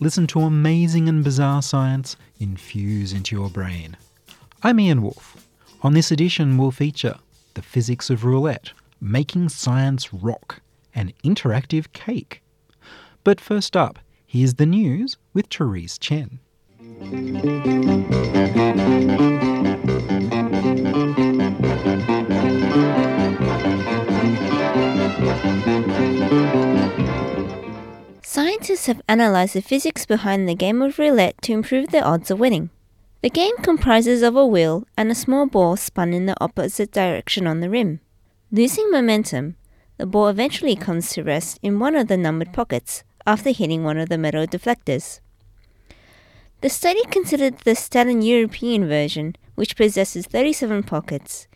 Listen to amazing and bizarre science infuse into your brain. I'm Ian Woolf. On this edition, we'll feature the physics of roulette, making science rock, and interactive cake. But first up, here's the news with Therese Chen. Have analyzed the physics behind the game of roulette to improve their odds of winning. The game comprises of a wheel and a small ball spun in the opposite direction on the rim. Losing momentum, the ball eventually comes to rest in one of the numbered pockets after hitting one of the metal deflectors. The study considered the standard European version, which possesses 37 pockets,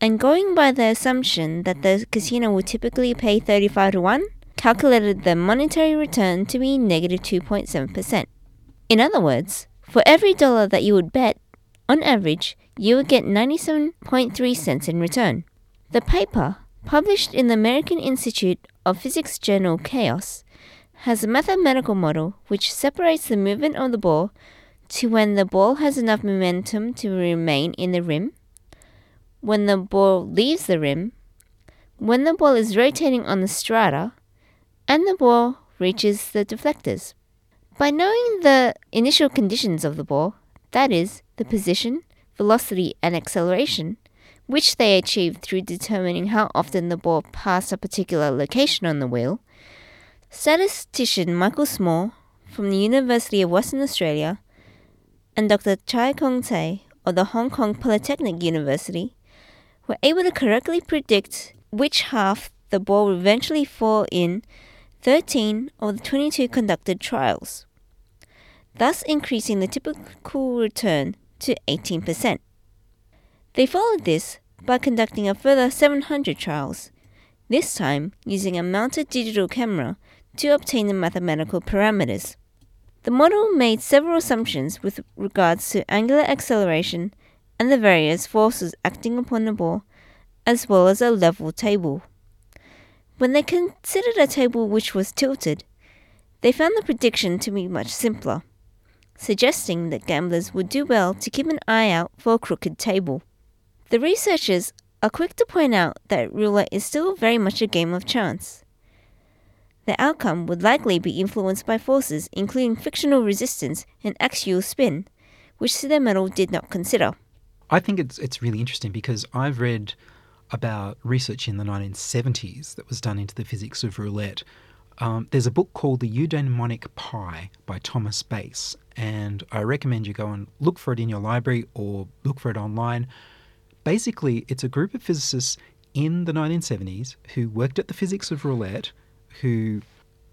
and going by the assumption that the casino would typically pay 35 to 1, calculated the monetary return to be negative 2.7%. In other words, for every dollar that you would bet, on average, you would get 97.3 cents in return. The paper, published in the American Institute of Physics journal Chaos, has a mathematical model which separates the movement of the ball to when the ball has enough momentum to remain in the rim, when the ball leaves the rim, when the ball is rotating on the stator, and the ball reaches the deflectors. By knowing the initial conditions of the ball, that is, the position, velocity, and acceleration, which they achieved through determining how often the ball passed a particular location on the wheel, statistician Michael Small from the University of Western Australia and Dr. Chai Kong Tsai of the Hong Kong Polytechnic University were able to correctly predict which half the ball would eventually fall in 13 of the 22 conducted trials, thus increasing the typical return to 18%. They followed this by conducting a further 700 trials, this time using a mounted digital camera to obtain the mathematical parameters. The model made several assumptions with regards to angular acceleration and the various forces acting upon the ball, as well as a level table. When they considered a table which was tilted, they found the prediction to be much simpler, suggesting that gamblers would do well to keep an eye out for a crooked table. The researchers are quick to point out that roulette is still very much a game of chance. The outcome would likely be influenced by forces including frictional resistance and axial spin, which model did not consider. I think it's it's really interesting because I've read about research in the 1970s that was done into the physics of roulette. Um, there's a book called The Eudaimonic Pie by Thomas Bass, and I recommend you go and look for it in your library or look for it online. Basically, it's a group of physicists in the 1970s who worked at the physics of roulette, who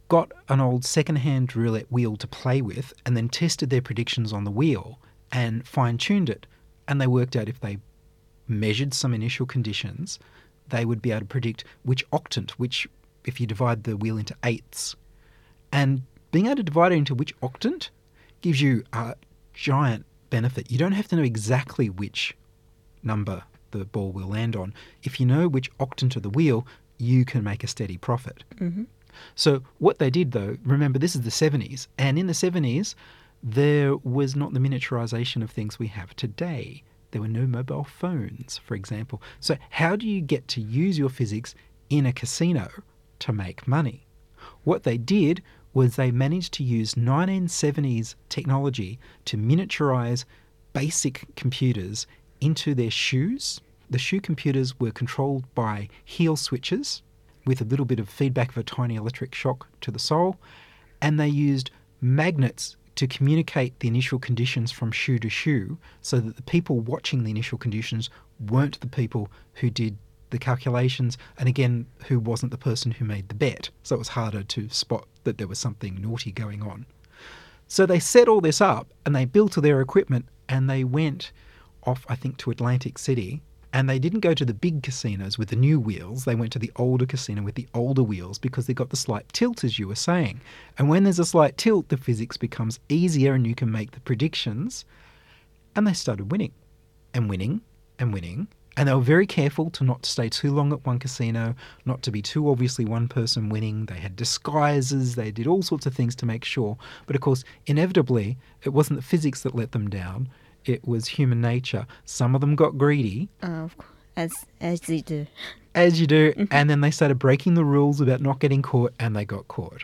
got an old second-hand roulette wheel to play with, and then tested their predictions on the wheel and fine-tuned it. And they worked out if they measured some initial conditions, they would be able to predict which octant, which if you divide the wheel into eighths, and being able to divide it into which octant gives you a giant benefit. You don't have to know exactly which number the ball will land on. If you know which octant of the wheel, you can make a steady profit. Mm-hmm. So what they did though, remember this is the 70s, and in the 70s there was not the miniaturization of things we have today. There were no mobile phones, for example. So how do you get to use your physics in a casino to make money? What they did was they managed to use 1970s technology to miniaturize basic computers into their shoes. The shoe computers were controlled by heel switches with a little bit of feedback of a tiny electric shock to the sole, and they used magnets to communicate the initial conditions from shoe to shoe so that the people watching the initial conditions weren't the people who did the calculations and again who wasn't the person who made the bet so it was harder to spot that there was something naughty going on So they set all this up and they built all their equipment and they went off, I think, to Atlantic City. And they didn't go to the big casinos with the new wheels. They went to the older casino with the older wheels because they got the slight tilt, as you were saying. And when there's a slight tilt, the physics becomes easier and you can make the predictions. And they started winning and winning and winning. And they were very careful to not stay too long at one casino, not to be too obviously one person winning. They had disguises, they did all sorts of things to make sure. But of course, inevitably, it wasn't the physics that let them down, it was human nature. Some of them got greedy, Uh, of course, as as they do. as you do, and then they started breaking the rules about not getting caught, and they got caught.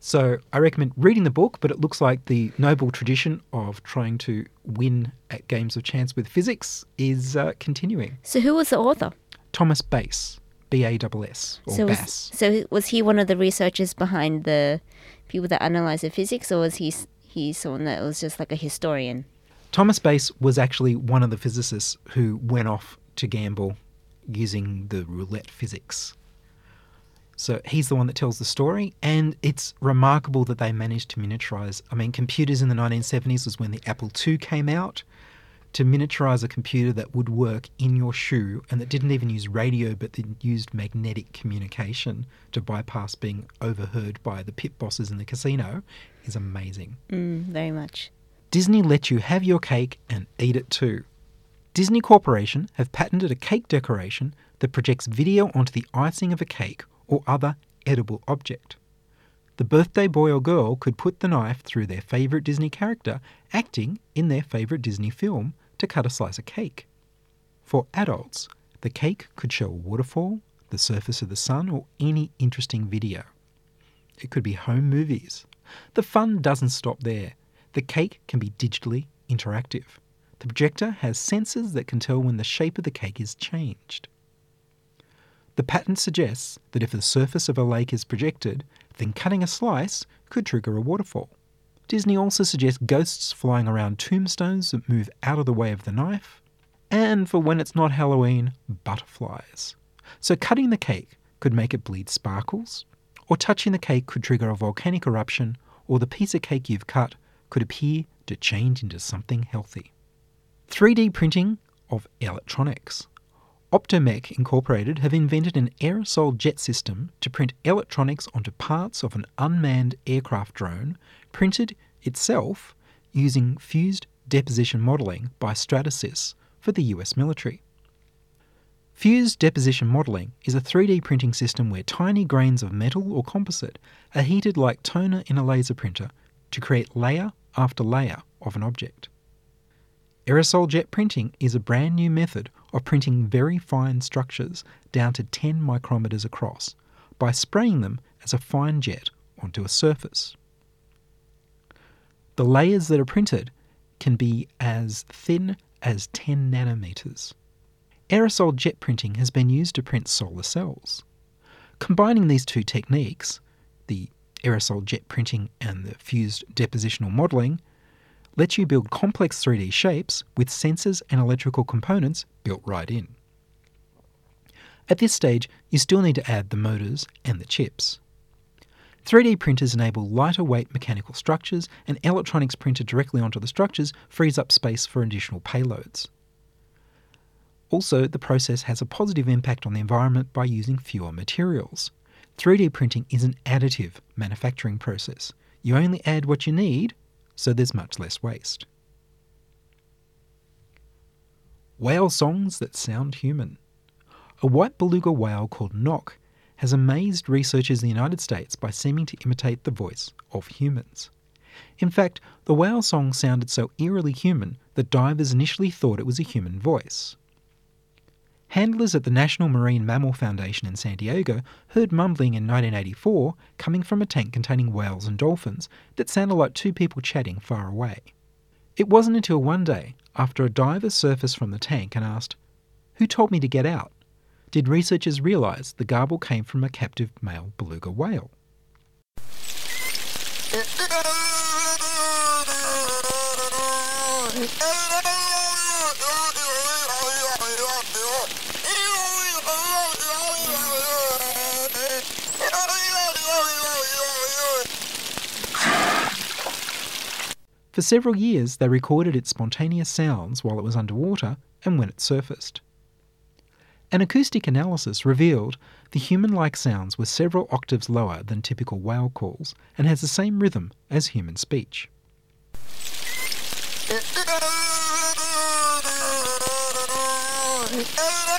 So I recommend reading the book, but it looks like the noble tradition of trying to win at games of chance with physics is uh, continuing. So who was the author? Thomas Bass, B A S S, or so was, Bass. so was he one of the researchers behind the people that analyze the physics, or was he he someone that was just like a historian? Thomas Bass was actually one of the physicists who went off to gamble using the roulette physics. So he's the one that tells the story, and it's remarkable that they managed to miniaturize. I mean, computers in the 1970s was when the Apple II came out. To miniaturize a computer that would work in your shoe and that didn't even use radio but that used magnetic communication to bypass being overheard by the pit bosses in the casino is amazing. Mm, very much. Disney lets you have your cake and eat it too. Disney Corporation have patented a cake decoration that projects video onto the icing of a cake or other edible object. The birthday boy or girl could put the knife through their favourite Disney character acting in their favourite Disney film to cut a slice of cake. For adults, the cake could show a waterfall, the surface of the sun, or any interesting video. It could be home movies. The fun doesn't stop there. The cake can be digitally interactive. The projector has sensors that can tell when the shape of the cake is changed. The patent suggests that if the surface of a lake is projected, then cutting a slice could trigger a waterfall. Disney also suggests ghosts flying around tombstones that move out of the way of the knife, and for when it's not Halloween, butterflies. So cutting the cake could make it bleed sparkles, or touching the cake could trigger a volcanic eruption, or the piece of cake you've cut could appear to change into something healthy. 3D printing of electronics. Optomec Incorporated have invented an aerosol jet system to print electronics onto parts of an unmanned aircraft drone, printed itself using fused deposition modelling by Stratasys for the US military. Fused deposition modelling is a 3D printing system where tiny grains of metal or composite are heated like toner in a laser printer to create layer after layer of an object. Aerosol jet printing is a brand new method of printing very fine structures down to 10 micrometers across by spraying them as a fine jet onto a surface. The layers that are printed can be as thin as 10 nanometers. Aerosol jet printing has been used to print solar cells. Combining these two techniques, the aerosol jet printing and the fused depositional modelling, lets you build complex 3D shapes with sensors and electrical components built right in. At this stage, you still need to add the motors and the chips. 3D printers enable lighter weight mechanical structures, and electronics printed directly onto the structures frees up space for additional payloads. Also, the process has a positive impact on the environment by using fewer materials. 3D printing is an additive manufacturing process. You only add what you need, so there's much less waste. Whale songs that sound human. A white beluga whale called NOC has amazed researchers in the United States by seeming to imitate the voice of humans. In fact, the whale song sounded so eerily human that divers initially thought it was a human voice. Handlers at the National Marine Mammal Foundation in San Diego heard mumbling in 1984 coming from a tank containing whales and dolphins that sounded like two people chatting far away. It wasn't until one day, after a diver surfaced from the tank and asked, Who told me to get out? did researchers realise the garble came from a captive male beluga whale. For several years, they recorded its spontaneous sounds while it was underwater and when it surfaced. An acoustic analysis revealed the human like sounds were several octaves lower than typical whale calls and has the same rhythm as human speech.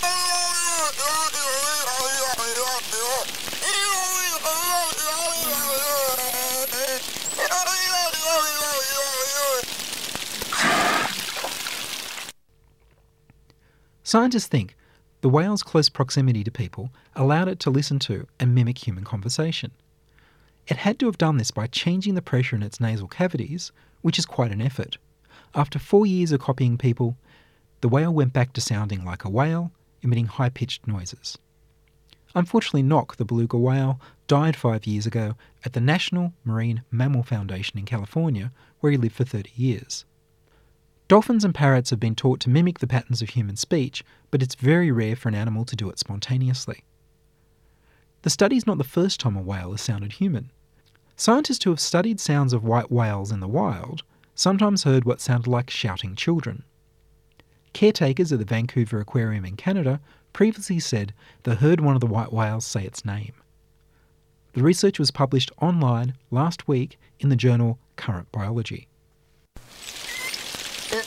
Scientists think the whale's close proximity to people allowed it to listen to and mimic human conversation. It had to have done this by changing the pressure in its nasal cavities, which is quite an effort. After four years of copying people, the whale went back to sounding like a whale, emitting high pitched noises. Unfortunately, NOC, the beluga whale, died five years ago at the National Marine Mammal Foundation in California, where he lived for 30 years. Dolphins and parrots have been taught to mimic the patterns of human speech, but it's very rare for an animal to do it spontaneously. The study is not the first time a whale has sounded human. Scientists who have studied sounds of white whales in the wild sometimes heard what sounded like shouting children. Caretakers at the Vancouver Aquarium in Canada previously said they heard one of the white whales say its name. The research was published online last week in the journal Current Biology. Uh,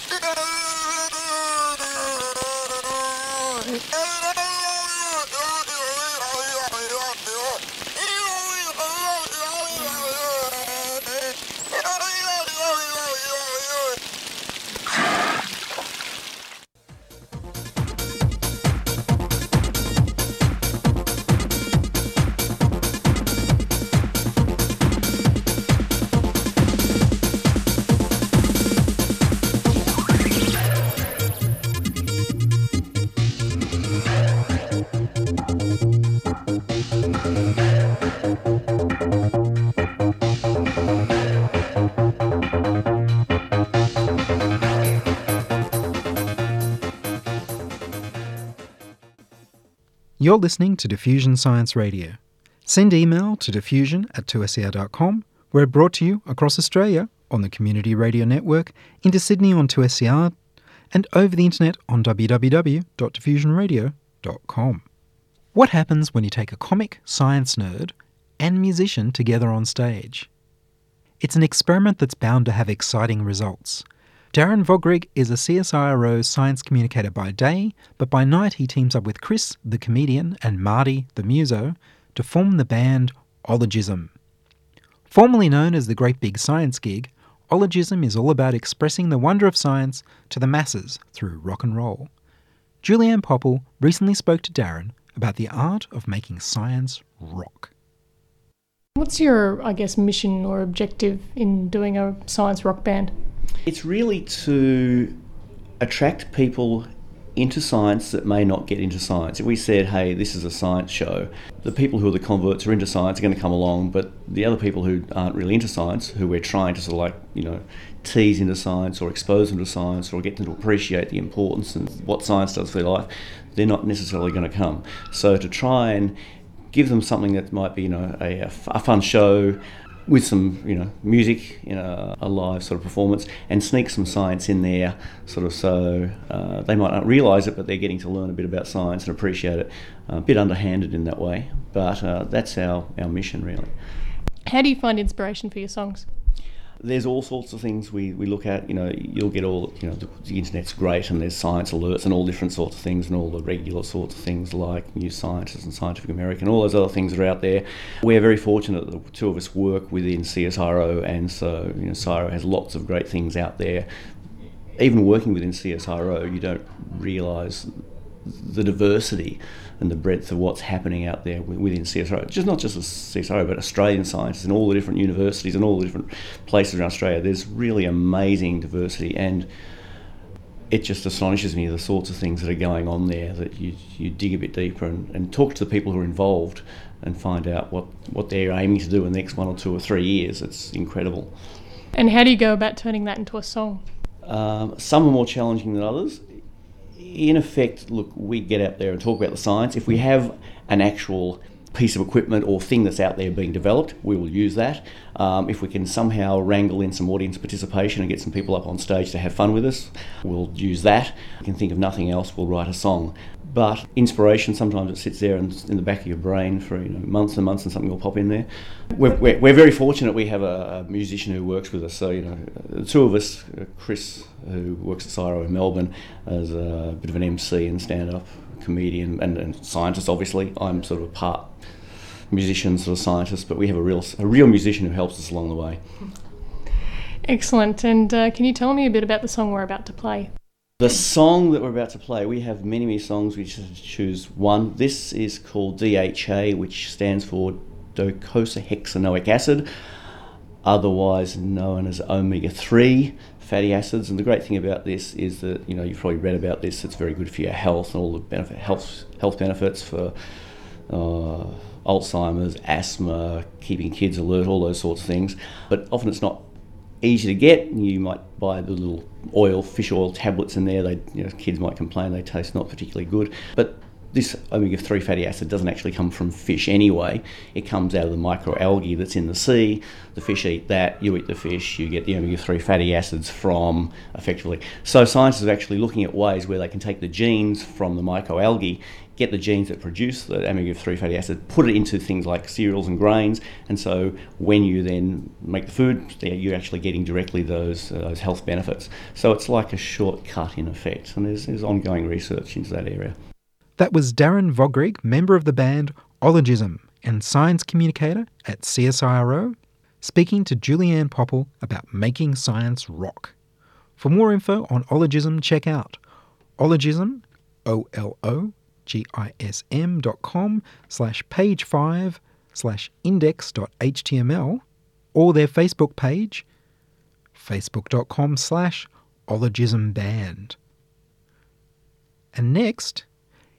You're listening to Diffusion Science Radio. Send email to diffusion at 2ser.com. We're brought to you across Australia on the Community Radio Network, into Sydney on 2SER, and over the internet on www.diffusionradio.com. What happens when you take a comic, science nerd, and musician together on stage? It's an experiment that's bound to have exciting results. Darren Vogrig is a CSIRO science communicator by day, but by night he teams up with Chris, the comedian, and Marty, the muso, to form the band Ologism. Formerly known as the Great Big Science Gig, Ologism is all about expressing the wonder of science to the masses through rock and roll. Julianne Popple recently spoke to Darren about the art of making science rock. What's your, I guess, mission or objective in doing a science rock band? It's really to attract people into science that may not get into science. If we said, hey, this is a science show, the people who are the converts are into science are going to come along, but the other people who aren't really into science, who we're trying to sort of like, you know, tease into science or expose them to science or get them to appreciate the importance and what science does for their life, they're not necessarily going to come. So to try and give them something that might be, you know, a, a fun show, with some you know music in a, a, live sort of performance and sneak some science in there sort of so uh, they might not realise it but they're getting to learn a bit about science and appreciate it a bit underhanded in that way. But uh, that's our, our mission really. How do you find inspiration for your songs there's all sorts of things we, we look at. You know, you'll get all, you know, the, the, internet's great and there's science alerts and all different sorts of things and all the regular sorts of things like New Scientist and Scientific American, all those other things that are out there. We're very fortunate that the two of us work within CSIRO and so, you know, CSIRO has lots of great things out there. Even working within CSIRO, you don't realise the diversity and the breadth of what's happening out there within CSIRO. Just not just CSIRO, but Australian scientists and all the different universities and all the different places around Australia. There's really amazing diversity, and it just astonishes me the sorts of things that are going on there. That you you dig a bit deeper and, and talk to the people who are involved and find out what what they're aiming to do in the next one or two or three years. It's incredible. And how do you go about turning that into a song? Um, some are more challenging than others in effect, look, we get out there and talk about the science. If we have an actual piece of equipment or thing that's out there being developed, we will use that. Um, if we can somehow wrangle in some audience participation and get some people up on stage to have fun with us, we'll use that. We can think of nothing else, we'll write a song. But inspiration, sometimes it sits there and in the back of your brain for you know, months and months and something will pop in there. We're, we're, we're very fortunate we have a, a, musician who works with us. So, you know, the two of us, uh, Chris, who works at CSIRO in Melbourne, as a bit of an MC and stand up comedian and, and scientist, obviously. I'm sort of a part musician, sort of scientist, but we have a real a real musician who helps us along the way. Excellent. And uh, can you tell me a bit about the song we're about to play? The song that we're about to play, we have many, many songs. We just choose one. This is called DHA, which stands for docosahexaenoic acid, otherwise known as omega 3 fatty acids. And the great thing about this is that, you know, you've probably read about this, it's very good for your health and all the benefit, health, health benefits for. Uh, Alzheimer's, asthma, keeping kids alert, all those sorts of things. But often it's not easy to get. You might buy the little oil, fish oil tablets in there. They, you know, kids might complain they taste not particularly good. But this omega 3 fatty acid doesn't actually come from fish anyway. It comes out of the microalgae that's in the sea. The fish eat that, you eat the fish, you get the omega 3 fatty acids from effectively. So, scientists are actually looking at ways where they can take the genes from the microalgae get the genes that produce the omega 3 fatty acid, put it into things like cereals and grains, and so when you then make the food, you're actually getting directly those, uh, those health benefits. So it's like a shortcut in effect, and there's, there's ongoing research into that area. That was Darren Vogrig, member of the band Ologism and science communicator at CSIRO, speaking to Julianne Popple about making science rock. For more info on Ologism, check out Ologism, O L O gism.com slash page 5 slash index.html or their Facebook page, facebook.com slash ologismband. And next,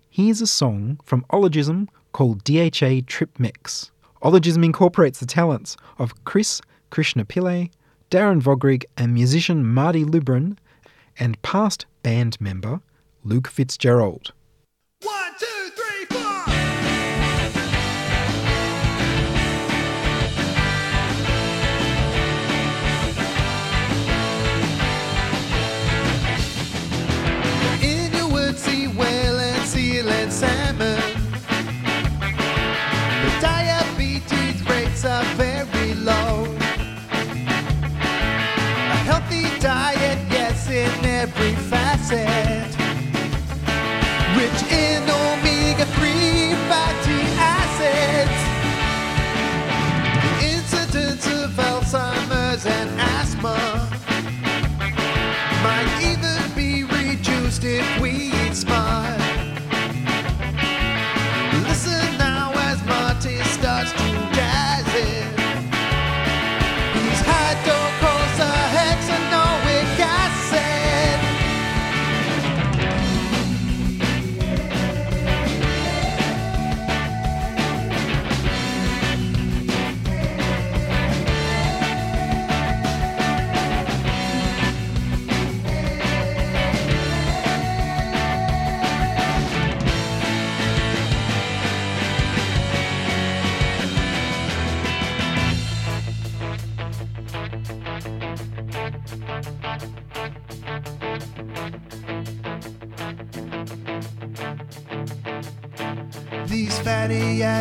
here's a song from Ologism called DHA Trip Mix. Ologism incorporates the talents of Chris Krishnapillai, Darren Vogrig, and musician Marty Lubrin, and past band member Luke Fitzgerald.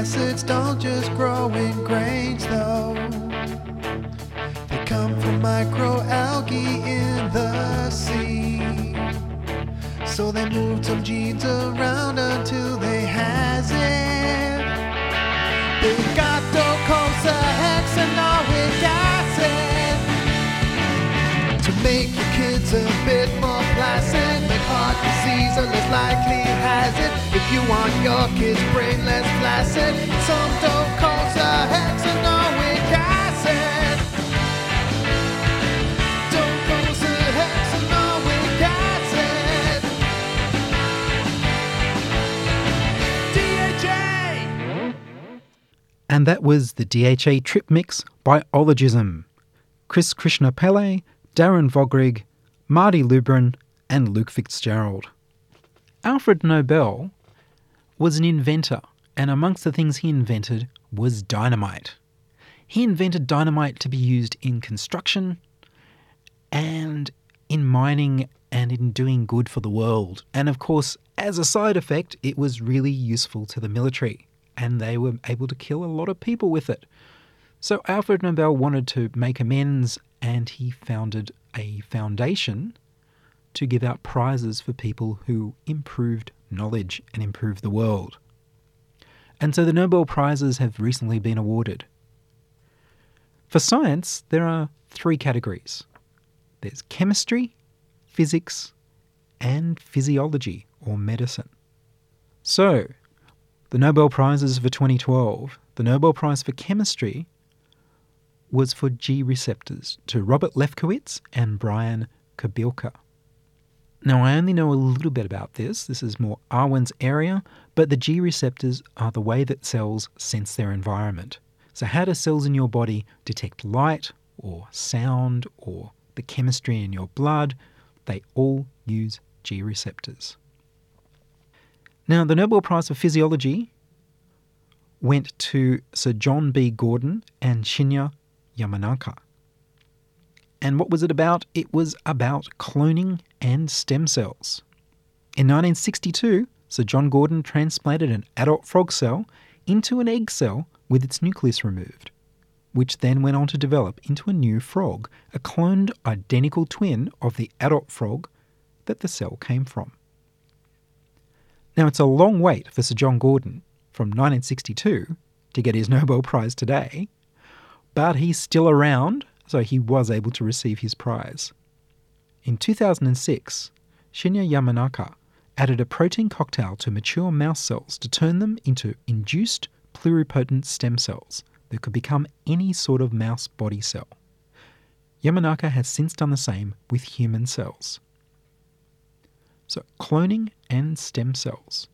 Acids don't just grow in grains, though. They come from microalgae in the sea. So they move some genes around until they has it. They got docosahexaenoic acid to make your kids a bit a likely hazard. If you want your kid's brain less some docosahexaenoic acid. Docosahexaenoic acid. And that was the DHA Trip Mix by Ologism. Chris Krishnapillai, Darren Vogrig, Marty Lubrin, and Luke Fitzgerald. Alfred Nobel was an inventor And amongst the things he invented was dynamite. He invented dynamite to be used in construction and in mining and in doing good for the world. And of course, as a side effect, it was really useful to the military and they were able to kill a lot of people with it. So Alfred Nobel wanted to make amends and he founded a foundation to give out prizes for people who improved knowledge and improved the world. And so the Nobel Prizes have recently been awarded. For science, there are three categories there's chemistry, physics, and physiology or medicine. So, the Nobel Prizes for 2012, the Nobel Prize for Chemistry was for G receptors to Robert Lefkowitz and Brian Kobilka. Now, I only know a little bit about this. This is more Arwen's area, but the G receptors are the way that cells sense their environment. So, how do cells in your body detect light or sound or the chemistry in your blood? They all use G receptors. Now, the Nobel Prize for Physiology went to Sir John B. Gurdon and Shinya Yamanaka. And what was it about? It was about cloning and stem cells. In 1962, Sir John Gurdon transplanted an adult frog cell into an egg cell with its nucleus removed, which then went on to develop into a new frog, a cloned identical twin of the adult frog that the cell came from. Now, it's a long wait for Sir John Gurdon from 1962 to get his Nobel Prize today, but he's still around, so he was able to receive his prize. In 2006, Shinya Yamanaka added a protein cocktail to mature mouse cells to turn them into induced pluripotent stem cells that could become any sort of mouse body cell. Yamanaka has since done the same with human cells. So, cloning and stem cells.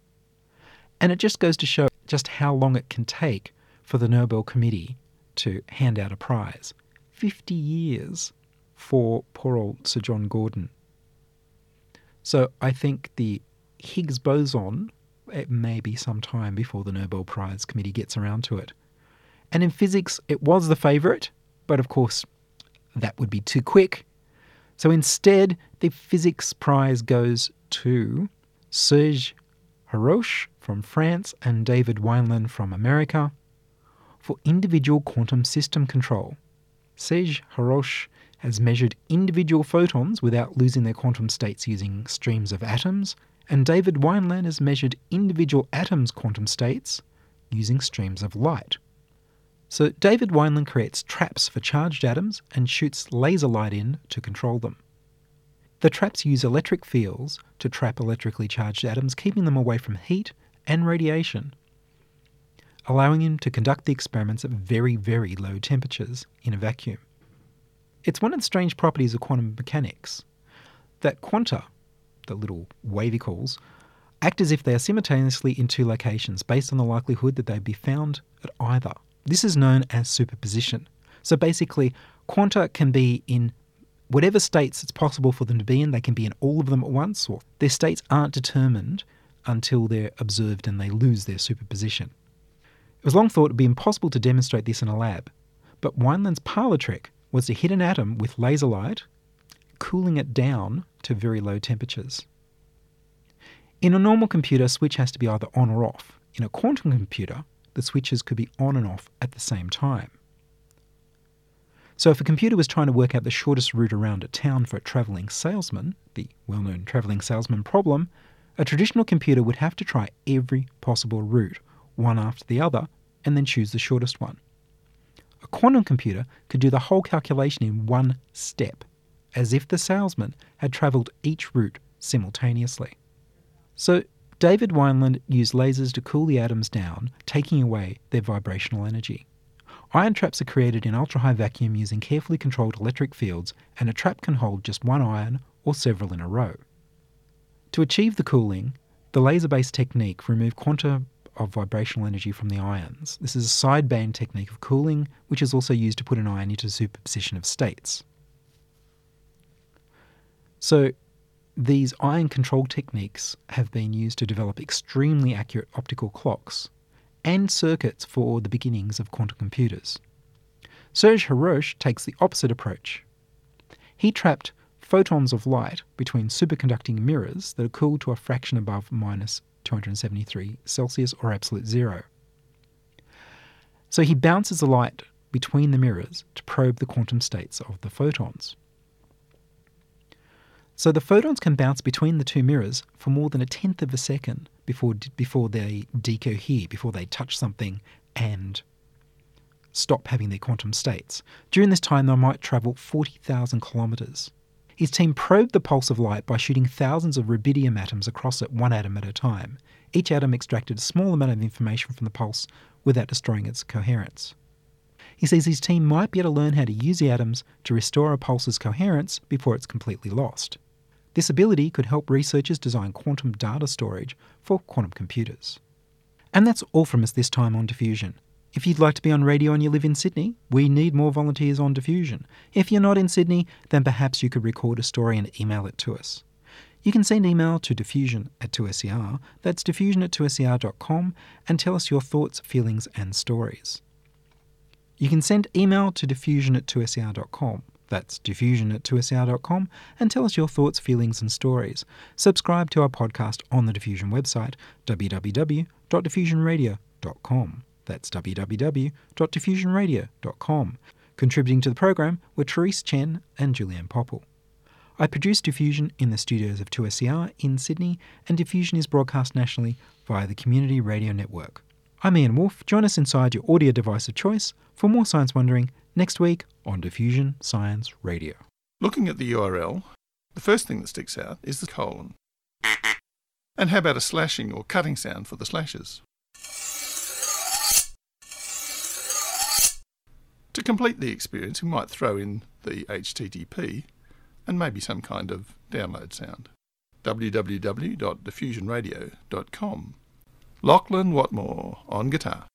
And it just goes to show just how long it can take for the Nobel Committee to hand out a prize. 50 years for poor old Sir John Gurdon. So I think the Higgs boson, it may be some time before the Nobel Prize Committee gets around to it. And in physics, it was the favourite, but of course, that would be too quick. So instead, the physics prize goes to Serge Haroche from France and David Wineland from America for individual quantum system control. Serge Haroche has measured individual photons without losing their quantum states using streams of atoms, and David Wineland has measured individual atoms' quantum states using streams of light. So David Wineland creates traps for charged atoms and shoots laser light in to control them. The traps use electric fields to trap electrically charged atoms, keeping them away from heat and radiation, allowing him to conduct the experiments at very, very low temperatures in a vacuum. It's one of the strange properties of quantum mechanics that quanta, the little wavy wavicles, act as if they are simultaneously in two locations based on the likelihood that they'd be found at either. This is known as superposition. So basically, quanta can be in whatever states it's possible for them to be in, they can be in all of them at once, or their states aren't determined until they're observed and they lose their superposition. It was long thought it would be impossible to demonstrate this in a lab, but Wineland's parlour trick was to hit an atom with laser light, cooling it down to very low temperatures. In a normal computer, a switch has to be either on or off. In a quantum computer, the switches could be on and off at the same time. So, if a computer was trying to work out the shortest route around a town for a travelling salesman, the well known travelling salesman problem, a traditional computer would have to try every possible route, one after the other, and then choose the shortest one. A quantum computer could do the whole calculation in one step, as if the salesman had travelled each route simultaneously. So, David Wineland used lasers to cool the atoms down, taking away their vibrational energy. Ion traps are created in ultra high vacuum using carefully controlled electric fields, and a trap can hold just one ion or several in a row. To achieve the cooling, the laser based technique removed quanta of vibrational energy from the ions. This is a sideband technique of cooling, which is also used to put an ion into superposition of states. So, these ion control techniques have been used to develop extremely accurate optical clocks, and circuits for the beginnings of quantum computers. Serge Haroche takes the opposite approach. He trapped photons of light between superconducting mirrors that are cooled to a fraction above minus 273 Celsius or absolute zero. So he bounces the light between the mirrors to probe the quantum states of the photons. So the photons can bounce between the two mirrors for more than a tenth of a second before, before they decohere, before they touch something and stop having their quantum states. During this time, they might travel 40,000 kilometres. His team probed the pulse of light by shooting thousands of rubidium atoms across it one atom at a time. Each atom extracted a small amount of information from the pulse without destroying its coherence. He says his team might be able to learn how to use the atoms to restore a pulse's coherence before it's completely lost. This ability could help researchers design quantum data storage for quantum computers. And that's all from us this time on Diffusion. If you'd like to be on radio and you live in Sydney, we need more volunteers on Diffusion. If you're not in Sydney, then perhaps you could record a story and email it to us. You can send email to diffusion at 2ser, that's diffusion at 2ser.com, and tell us your thoughts, feelings, and stories. You can send email to diffusion at 2ser.com. That's diffusion at 2ser.com and tell us your thoughts, feelings, and stories. Subscribe to our podcast on the Diffusion website, www.diffusionradio.com. That's www.diffusionradio.com. Contributing to the program were Therese Chen and Julianne Popple. I produce Diffusion in the studios of 2SER in Sydney, and Diffusion is broadcast nationally via the Community Radio Network. I'm Ian Woolf. Join us inside your audio device of choice for more science wondering next week on Diffusion Science Radio. Looking at the URL, the first thing that sticks out is the colon. And how about a slashing or cutting sound for the slashes? To complete the experience, we might throw in the HTTP and maybe some kind of download sound. www.diffusionradio.com. Lachlan Watmore on guitar.